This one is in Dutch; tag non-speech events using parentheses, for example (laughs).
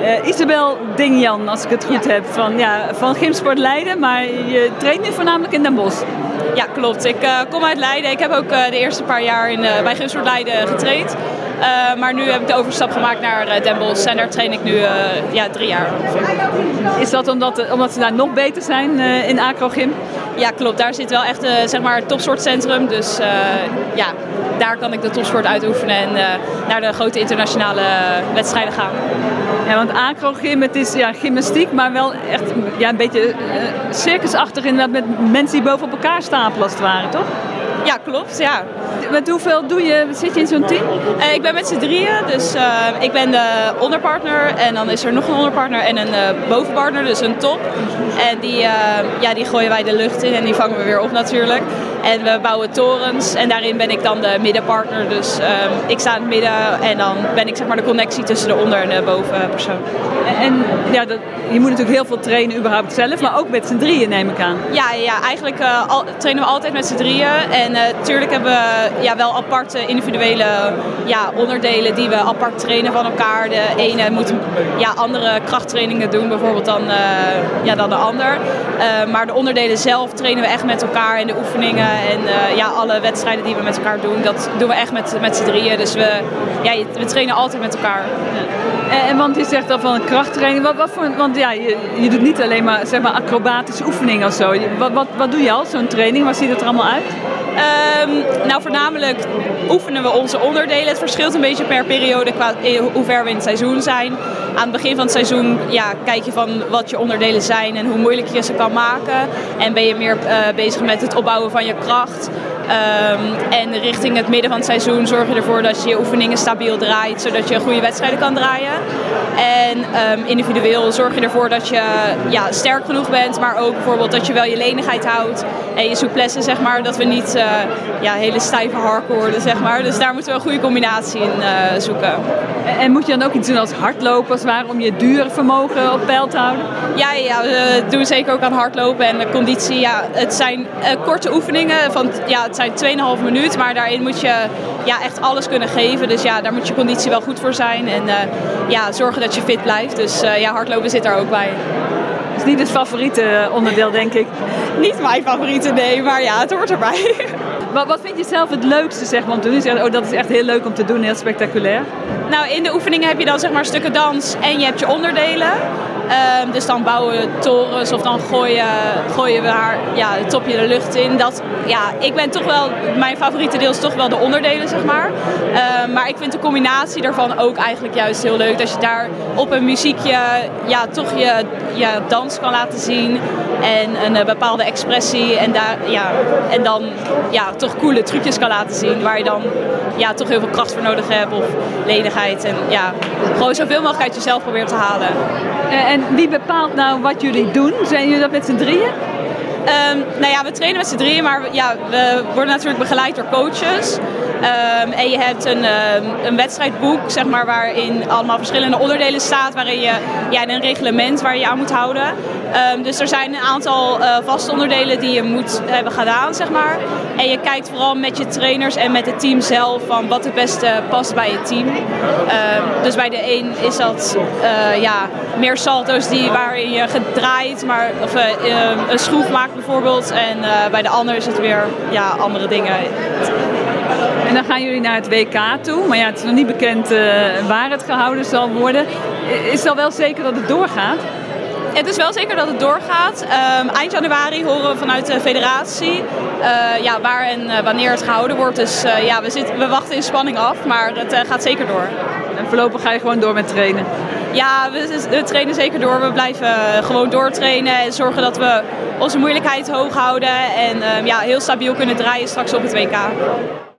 Uh, Isabel Dingjan, als ik het goed heb, van, ja, van Gymsport Leiden. Maar je traint nu voornamelijk in Den Bosch. Ja, klopt. Ik uh, kom uit Leiden. Ik heb ook uh, de eerste paar jaar in, bij Gymsport Leiden getraind. Uh, maar nu heb ik de overstap gemaakt naar uh, Den Bosch en daar train ik nu uh, ja, drie jaar Is dat omdat, omdat ze daar nog beter zijn in acrogym? Ja, klopt. Daar zit wel echt zeg maar, het topsportcentrum. Dus ja, daar kan ik de topsport uitoefenen en naar de grote internationale wedstrijden gaan. Ja, want acrogym, het is ja, gymnastiek, maar wel echt ja, een beetje circusachtig inderdaad met mensen die boven op elkaar stapelen als het ware, toch? Ja, klopt. Ja. Met hoeveel doe je, zit je in zo'n team? Uh, ik ben met z'n drieën, dus uh, ik ben de onderpartner en dan is er nog een onderpartner en een uh, bovenpartner, dus een top. En die, ja, die gooien wij de lucht in en die vangen we weer op natuurlijk. En we bouwen torens en daarin ben ik dan de middenpartner. Dus ik sta in het midden en dan ben ik zeg maar de connectie tussen de onder- en de bovenpersoon. En, en ja, dat, je moet natuurlijk heel veel trainen überhaupt zelf, maar ook met z'n drieën neem ik aan. Ja, ja eigenlijk al, trainen we altijd met z'n drieën. En natuurlijk hebben we ja, wel aparte individuele ja, onderdelen die we apart trainen van elkaar. De ene moet ja, andere krachttrainingen doen bijvoorbeeld dan, uh, ja, dan de ander. maar de onderdelen zelf trainen we echt met elkaar in de oefeningen en uh, ja, alle wedstrijden die we met elkaar doen, dat doen we echt met, met z'n drieën. Dus we, ja, we trainen altijd met elkaar. En, want je zegt dan van krachttraining. Wat, wat voor, want ja, je, je doet niet alleen maar, zeg maar acrobatische oefeningen of zo. Wat, wat, wat doe je al, zo'n training? Waar ziet het er allemaal uit? Um, nou, voornamelijk oefenen we onze onderdelen. Het verschilt een beetje per periode qua hoe ver we in het seizoen zijn. Aan het begin van het seizoen ja, kijk je van wat je onderdelen zijn en hoe moeilijk je ze kan maken. En ben je meer uh, bezig met het opbouwen van je kracht. Um, en richting het midden van het seizoen zorg je ervoor dat je je oefeningen stabiel draait, zodat je goede wedstrijden kan draaien. En um, individueel zorg je ervoor dat je ja, sterk genoeg bent, maar ook bijvoorbeeld dat je wel je lenigheid houdt en je souplesse, zeg maar, dat we niet uh, ja, hele stijve harken worden, zeg maar. Dus daar moeten we een goede combinatie in uh, zoeken. En, en, moet je dan ook iets doen als hardlopen, als ware, om je duurvermogen op peil te houden? Ja, ja, we doen zeker ook aan hardlopen en conditie. Ja, het zijn korte oefeningen van ja, het zijn 2,5 minuut, maar daarin moet je ja, echt alles kunnen geven. Dus ja, daar moet je conditie wel goed voor zijn. En uh, ja, zorgen dat je fit blijft. Dus uh, ja, hardlopen zit daar ook bij. Dat is niet het favoriete onderdeel, denk ik. niet mijn favoriete, nee, maar ja, het hoort erbij. (laughs) wat, wat vind je zelf het leukste zeg maar, om te doen? Je zegt, oh, dat is echt heel leuk om te doen, heel spectaculair. Nou, in de oefeningen heb je dan zeg maar stukken dans en je hebt je onderdelen. Um, dus dan bouwen we torens of dan gooien, gooien we haar ja, het topje de lucht in. Dat, ja, ik ben toch wel, mijn favoriete deel is toch wel de onderdelen, zeg maar. Um, maar ik vind de combinatie daarvan ook eigenlijk juist heel leuk. Dat je daar op een muziekje ja, toch je, je dans kan laten zien. En een uh, bepaalde expressie. En, daar, ja, en dan ja, toch coole trucjes kan laten zien. Waar je dan ja, toch heel veel kracht voor nodig hebt. Of lenigheid. En ja, gewoon zoveel mogelijk uit jezelf probeert te halen. En wie bepaalt nou wat jullie doen? Zijn jullie dat met z'n drieën? Um, nou ja, we trainen met z'n drieën, maar ja, we worden natuurlijk begeleid door coaches. Um, en je hebt een, um, een wedstrijdboek, zeg maar, waarin allemaal verschillende onderdelen staat, waarin je ja, een reglement waar je aan moet houden. Um, dus er zijn een aantal uh, vaste onderdelen die je moet hebben gedaan, zeg maar. En je kijkt vooral met je trainers en met het team zelf van wat het beste past bij het team. dus bij de een is dat uh, ja, meer salto's die, waarin je gedraaid, maar, of uh, een schroef maakt bijvoorbeeld. En bij de ander is het weer ja, andere dingen. En dan gaan jullie naar het WK toe. Maar ja, het is nog niet bekend uh, waar het gehouden zal worden. Is het al wel zeker dat het doorgaat? Het is wel zeker dat het doorgaat. Um, eind januari horen we vanuit de federatie uh, ja, waar en uh, wanneer het gehouden wordt. Dus ja, we, zitten, we wachten in spanning af, maar het gaat zeker door. En voorlopig ga je gewoon door met trainen? Ja, we, we trainen zeker door. We blijven gewoon doortrainen en zorgen dat we onze moeilijkheid hoog houden. En ja, heel stabiel kunnen draaien straks op het WK.